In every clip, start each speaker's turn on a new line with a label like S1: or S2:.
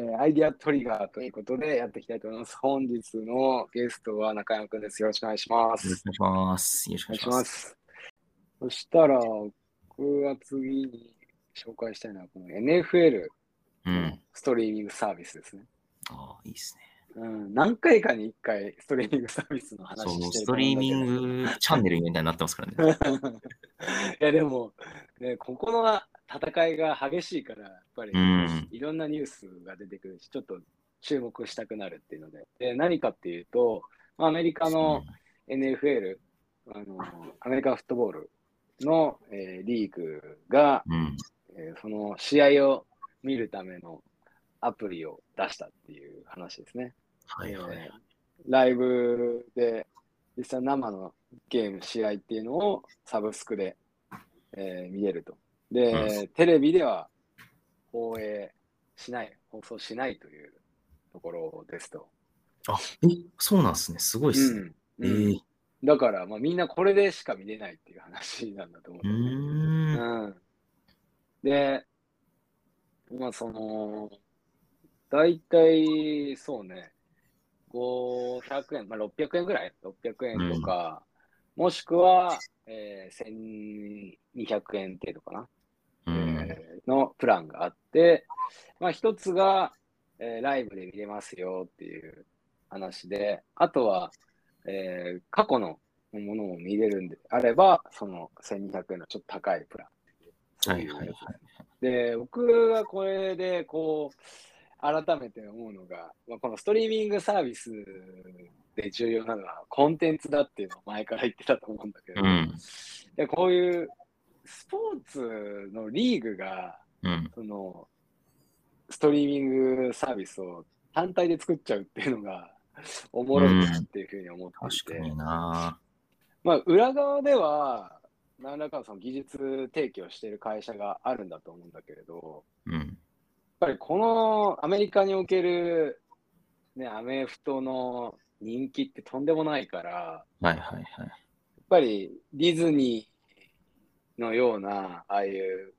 S1: えーアイディアトリガーということでやっていきたいと思います。本日のゲストは中山くんです。よろしくお願いしま
S2: よろし
S1: す。
S2: くお願いします。よろしく
S1: お願いし
S2: ま。
S1: ますす。そしたら、僕が次に紹介したいのは、この NFL
S2: うん。
S1: ストリーミングサービスですね。
S2: ああ、いいですね。
S1: うん、何回かに1回ストリーミングサービスの話して
S2: ストリーミングチャンネルみたいになってますからね。
S1: いやでも、ね、ここの戦いが激しいから、やっぱり
S2: うん。
S1: いろんなニュースが出てくるし、ちょっと注目したくなるっていうので、で何かっていうと、まあアメリカの NFL、あのアメリカンフットボールの、えーリーグが、
S2: うん。
S1: えーその試合を見るためのアプリを出したっていう話ですね。
S2: はいはい。
S1: えーライブで実際生のゲーム、試合っていうのをサブスクで、えー見れると。で、テレビでは放映しない、放送しないというところですと。
S2: あ、え、そうなんですね。すごいっすね。
S1: うん
S2: え
S1: うん
S2: ー
S1: だから、まあ、みんなこれでしか見れないっていう話なんだと思
S2: う
S1: うん。で、まあその、大体そうね、500円、まあ600円ぐらい ?600 円とか、もしくは、えー、1200円程度かな、
S2: うん。
S1: えーのプランがあって、まあ一つが、えーライブで見れますよっていう話で、あとは、えー過去のものを見れるんであれば、その1200円のちょっと高いプラン
S2: はいはいはい。
S1: で、僕がこれでこう、改めて思うのが、まあ、このストリーミングサービスで重要なのはコンテンツだっていうのを前から言ってたと思うんだけど、
S2: うん。
S1: でこういうスポーツのリーグが、
S2: うん。
S1: その、ストリーミングサービスを単体で作っちゃうっていうのが、おもろいなっていうふうに思っていて、
S2: 確かにな。
S1: まあ、裏側では、何らかのその技術提供している会社があるんだと思うんだけれど、
S2: うん。
S1: やっぱりこのアメリカにおける、ね、アメフトの人気ってとんでもないから、
S2: はいはいはい。
S1: やっぱりディズニーのような、ああいう、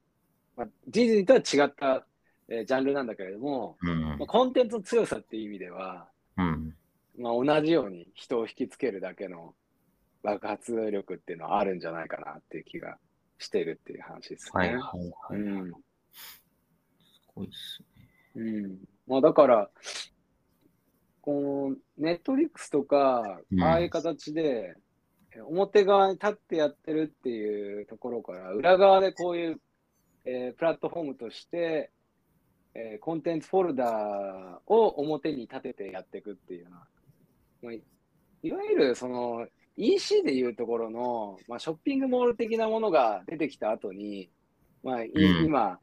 S1: まあ、ディズニーとは違った、えージャンルなんだけれども、
S2: うん
S1: まあ、。コンテンツの強さっていう意味では、
S2: うん。
S1: まあ、同じように人を引きつけるだけの爆発力っていうのはあるんじゃないかなっていう気がしてるっていう話ですね。
S2: はいはいはい。
S1: うん
S2: すごいっすね。
S1: うん。まあだから、このネットリックスとか、
S2: うん
S1: ああいう形で、え表側に立ってやってるっていうところから、裏側でこういう、えープラットフォームとして、えーコンテンツフォルダーを表に立ててやっていくっていうような、まあいいわゆるその EC でいうところの、まあ、ショッピングモール的なものが出てきた後に、まあ、い
S2: うん
S1: 今、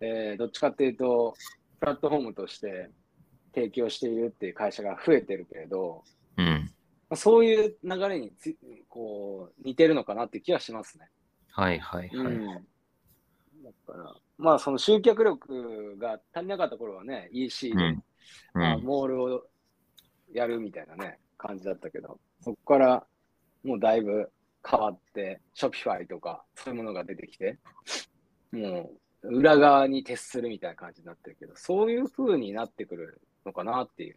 S1: えーどっちかっていうと、プラットフォームとして提供しているっていう会社が増えてるけれど、
S2: うん。
S1: まあ、そういう流れにつこう似てるのかなって気がしますね。
S2: はいはいはい。
S1: うん、だから、まあ、その集客力が足りなかった頃はね、EC で、
S2: うん。う
S1: まあ、
S2: ん。
S1: モールをやるみたいなね、感じだったけど、そこからもうだいぶ変わって、Shopify とかそういうものが出てきて、もう裏側に徹するみたいな感じになってるけど、そういう風になってくるのかなっていう。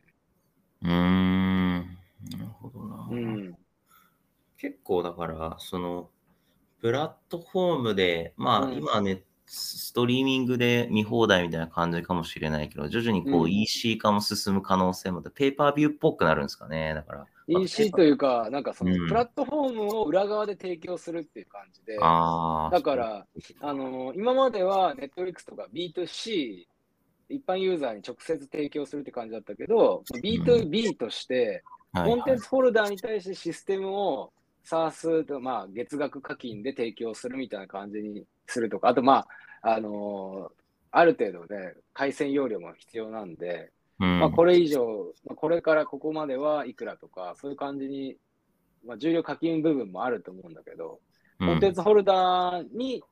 S2: うーん。なるほどな。
S1: うん。
S2: 結構だから、その、プラットフォームで、まあ
S1: うん
S2: 今ね、ストリーミングで見放題みたいな感じかもしれないけど、徐々にこ
S1: う
S2: うん EC 化も進む可能性もあって、ペーパービューっぽくなるんですかね。だから。
S1: EC というか、なんかその
S2: うん
S1: プラットフォームを裏側で提供するっていう感じで、
S2: ああ。
S1: だから、あの今までは Netflix とか B2C、一般ユーザーに直接提供するって感じだったけど、B2B として、
S2: はいはい
S1: コンテンツフォルダーに対してシステムを SARS と、まあ、月額課金で提供するみたいな感じにするとか、あと、まあ、あのーある程度ね、回線容量も必要なんで、
S2: うん。
S1: まあ、これ以上、まあこれからここまではいくらとか、そういう感じに、まあ、重量課金部分もあると思うんだけど、コンテンツホルダーに、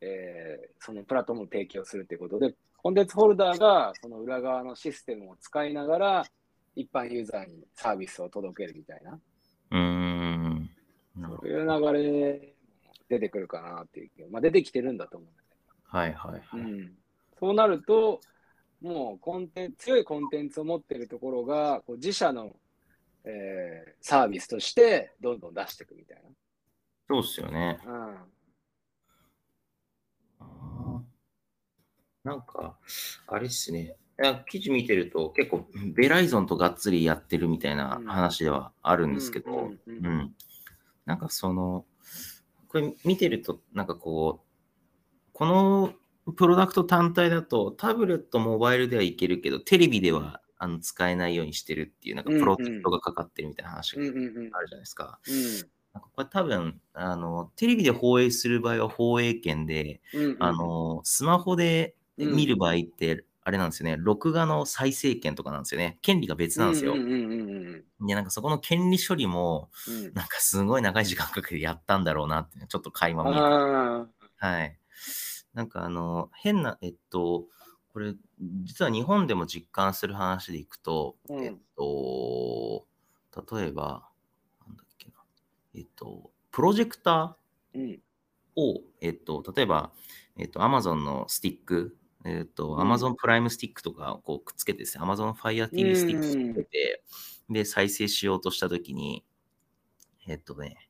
S1: えーそのプラットフォームを提供するということで、コンテンツホルダーがその裏側のシステムを使いながら、一般ユーザーにサービスを届けるみたいな、
S2: うーん。
S1: そういう流れも出てくるかなっていうまあ、出てきてるんだと思うんだけ
S2: はいはい
S1: ど、
S2: はい。
S1: うん、そうなると、もうコンテンツ強いコンテンツを持ってるところがこう自社の、えーサービスとしてどんどん出していくみたい
S2: そうっすよね。
S1: な。うん
S2: なんか、あれっすね。いや記事見てると結構ベライゾンとがっつりやってるみたいな話ではあるんですけど、
S1: うんうん
S2: う
S1: うん。
S2: ん。なんかその、これ見てると、なんかこう、このプロダクト単体だとタブレット、モバイルではいけるけど、テレビではあの使えないようにしてるっていう、なんかプロテクトがかかってるみたいな話があるじゃないですか。
S1: うん
S2: なんかこれ多分、あの、テレビで放映する場合は放映権で、
S1: うんうん。
S2: あの、スマホで
S1: うん
S2: 見る場合って、あれなんですよね、録画の再生権とかなんですよね。権利が別なんですよ。で、なんかそこの権利処理も、
S1: うん。
S2: なんかすごい長い時間かけてやったんだろうなって、ちょっと垣間見えはい。なんかあの、変な、えっと、これ、実は日本でも実感する話でいくと、
S1: うん。
S2: えっと、例えば、なんだっけな、えっと、プロジェクタ
S1: ーうん。
S2: えっと、例えば、えっと、Amazon のスティック、えっと、
S1: うん
S2: Amazon プライムスティックとかをこうくっつけてですね、Amazon Fire TV スティックつけて、で、再生しようとしたときに、えっとね、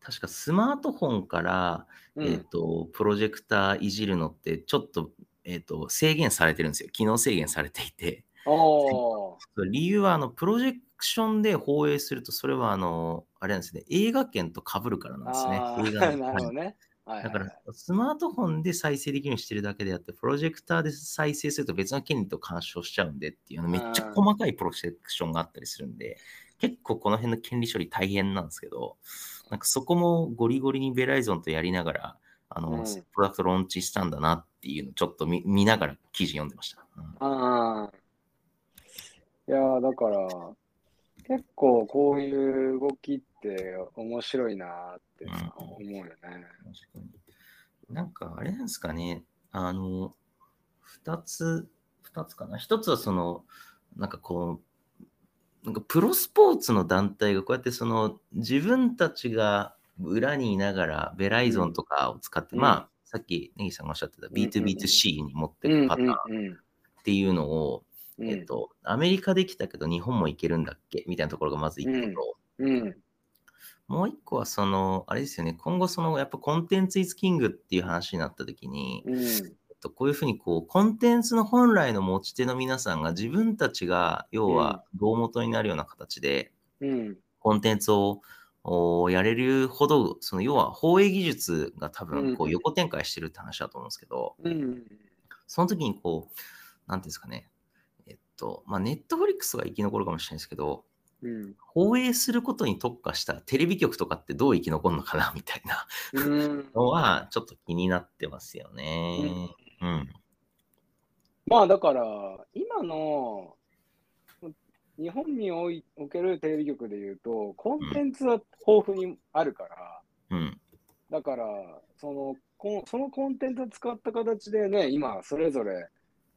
S2: 確かスマートフォンから、
S1: うん
S2: えっ、と、プロジェクターいじるのって、ちょっと、えっ、と、制限されてるんですよ。機能制限されていて。理由は、あの、プロジェクションで放映すると、それは、あの、あれなんですね、映画券と被るからなんですね。映画の
S1: なるほどね。はい
S2: だ
S1: はい
S2: から、スマートフォンで再生できるようにしてるだけであって、プロジェクターで再生すると別の権利と干渉しちゃうんでっていうの、めっちゃ細かいプロジェクションがあったりするんで、結構この辺の権利処理大変なんですけど、なんかそこもゴリゴリにベライゾンとやりながら、あの、
S1: うん
S2: プロダクトローンチしたんだなっていうのをちょっと見見ながら記事読んでました。うん
S1: ああ。いやーだから、結構こういう動きって面白いなーって思うよね。
S2: 確かに。なんか、あれなんですかね。あの、二つ、二つかな。一つはその、なんかこう、なんかプロスポーツの団体がこうやってその自分たちが裏にいながらベライゾンとかを使って、
S1: うん
S2: まあ、さっきネギさんがおっしゃってた
S1: うんうんうん
S2: B2B2C に持って
S1: うん
S2: るパターンっ
S1: うん
S2: ていうのを、
S1: うん。
S2: えっと、アメリカできたけど日本もいけるんだっけ？みたいなところがまず一個と、
S1: うん。
S2: もう一個はその、あれですよね、今後その、やっぱコンテンツイズキングっていう話になった時に、
S1: うん。
S2: えっとこういうふうにこう、コンテンツの本来の持ち手の皆さんが自分たちが、要は胴元になるような形で、
S1: うん。
S2: コンテンツをおやれるほど、その要は放映技術が多分こ
S1: う
S2: うん横展開してるって話だと思うんですけど、
S1: うん。
S2: その時にこう、なんていうんですかね、えっと、まあ、ネットフリックスは生き残るかもしれないですけど、
S1: うん。
S2: 放映することに特化したテレビ局とかってどう生き残るのかなみたいな
S1: うん。
S2: のはちょっと気になってますよね。うん。
S1: まあだから、今の日本においおけるテレビ局でいうと、コンテンツは豊富にあるから、
S2: うん。
S1: だから、そのこそのコンテンツを使った形でね、今、それぞれ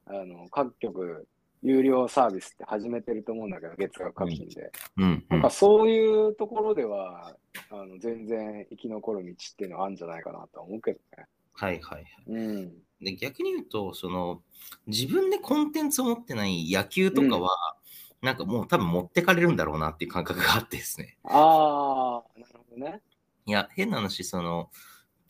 S1: あの各局、有料サービスって始めてると思うんだけど、月額課金で。
S2: うん。うん
S1: なんかそういうところでは、あの全然生き残る道っていうのはあるんじゃないかなとは思うけどね。
S2: はいはいはい。
S1: うん。
S2: で逆に言うと、その、自分でコンテンツを持ってない野球とかは、なんかもう多分持ってかれるんだろうなっていう感覚があってですね。
S1: ああ、なるほどね。
S2: いや、変な話、その、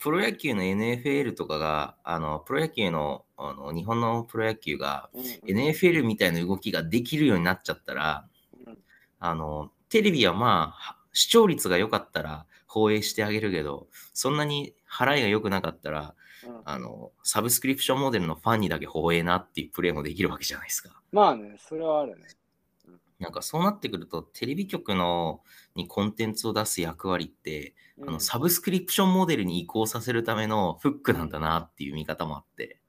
S2: プロ野球の NFL とかが、あの、プロ野球の、あの、日本のプロ野球が、
S1: うん
S2: NFL みたいな動きができるようになっちゃったら、
S1: うん
S2: あの、テレビはまあ、視聴率が良かったら放映してあげるけど、そんなに払いが良くなかったら、
S1: うん
S2: あの、サブスクリプションモデルのファンにだけ放映なっていうプレイもできるわけじゃないですか。
S1: まあね、それはあるね。
S2: なんかそうなってくると、テレビ局のにコンテンツを出す役割って、あ
S1: うん
S2: のサブスクリプションモデルに移行させるためのフックなんだなっていう見方もあって。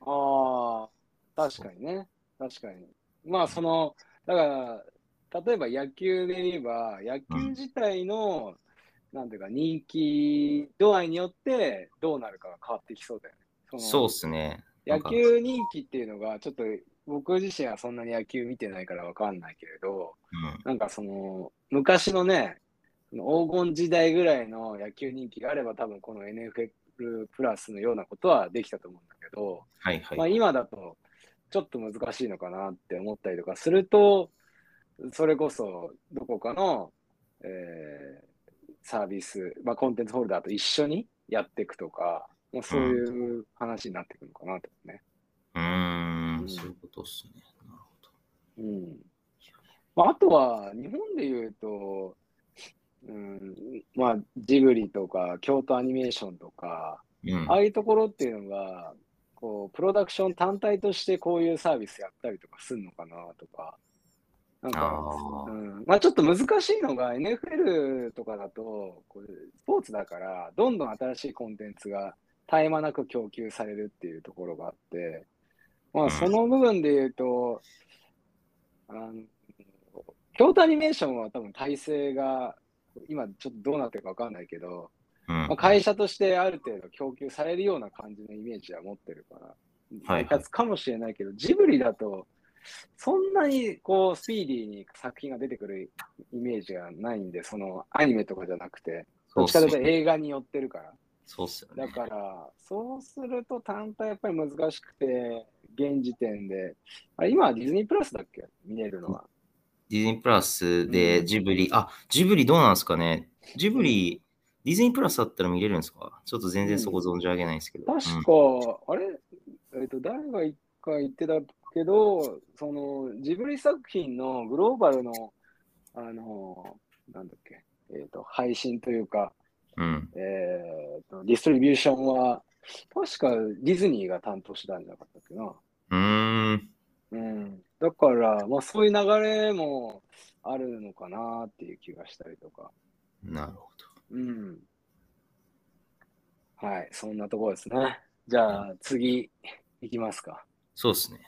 S1: ああ、確かにね。確かに。まあ、その、だから、例えば野球で言えば、野球自体の、なんていうか、人気度合いによってどうなるかが変わってきそうだよね。そ
S2: うっすね。
S1: 野球人気っていうのが、ちょっと僕自身はそんなに野球見てないからわかんないけれど、
S2: うん
S1: なんかその、昔のね、黄金時代ぐらいの野球人気があれば、多分この NFL プラスのようなことはできたと思うんだけど、
S2: はいはい。
S1: まあ、今だと、ちょっと難しいのかなって思ったりとかすると、それこそどこかの、えー、サービス、まあ、コンテンツホルダーと一緒にやっていくとか、まあ、そういう話になっていくのかなとね。
S2: うーん、そういうことっすね。なるほど。
S1: うん。まあ、あとは、日本で言うと、うん、まあ、ジブリとか、京都アニメーションとか、
S2: うん。
S1: ああいうところっていうのが、こう、プロダクション単体としてこういうサービスやったりとかするのかなとか、なんか、うん、まあちょっと難しいのが NFL とかだと、これスポーツだから、どんどん新しいコンテンツが絶え間なく供給されるっていうところがあって、まあその部分で言うと、あの京都アニメーションは多分体制が、今ちょっとどうなってるかわかんないけど、
S2: うん
S1: まあ、会社としてある程度供給されるような感じのイメージは持ってるから、
S2: はい
S1: 成り立つかもしれないけど、ジブリだと、そんなにこうスピーディーに作品が出てくるイメージがないんで、そのアニメとかじゃなくて、どっちかというと映画に寄ってるから。
S2: そうっすよね。
S1: だから、そうすると単体やっぱり難しくて、現時点で、あれ今はディズニープラスだっけ？見れるのは。
S2: ディズニープラス
S1: う
S2: で
S1: ん。
S2: ジブリ、あ、ジブリどうなんですかね？ジブリ、ディズニープラスだったら見れるんですか？ちょっと全然そこ存じ上げないんですけど。
S1: 確か、あれ、えっ、と、誰が一回言ってたけど、その、ジブリ作品のグローバルの、あの、なんだっけ、えっ、と、配信というか、
S2: うん。
S1: えっ、と、ディストリビューションは、確かディズニーが担当してたんじゃなかったっけな。
S2: うーん。
S1: うん。だから、まあ、そういう流れもあるのかなっていう気がしたりとか。
S2: なるほ
S1: うん。はい、そんなところですね。じゃあ、次、いきますか。
S2: そうですね。